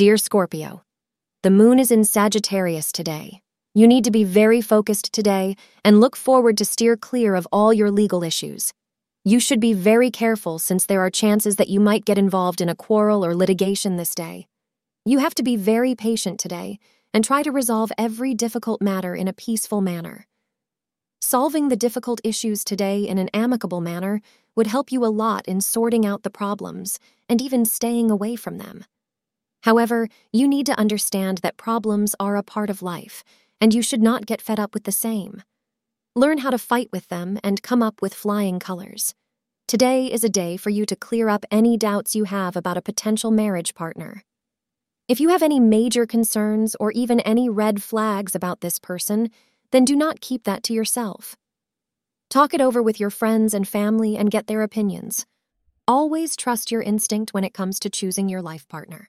Dear Scorpio, the moon is in Sagittarius today. You need to be very focused today and look forward to steer clear of all your legal issues. You should be very careful since there are chances that you might get involved in a quarrel or litigation this day. You have to be very patient today and try to resolve every difficult matter in a peaceful manner. Solving the difficult issues today in an amicable manner would help you a lot in sorting out the problems and even staying away from them. However, you need to understand that problems are a part of life, and you should not get fed up with the same. Learn how to fight with them and come up with flying colors. Today is a day for you to clear up any doubts you have about a potential marriage partner. If you have any major concerns or even any red flags about this person, then do not keep that to yourself. Talk it over with your friends and family and get their opinions. Always trust your instinct when it comes to choosing your life partner.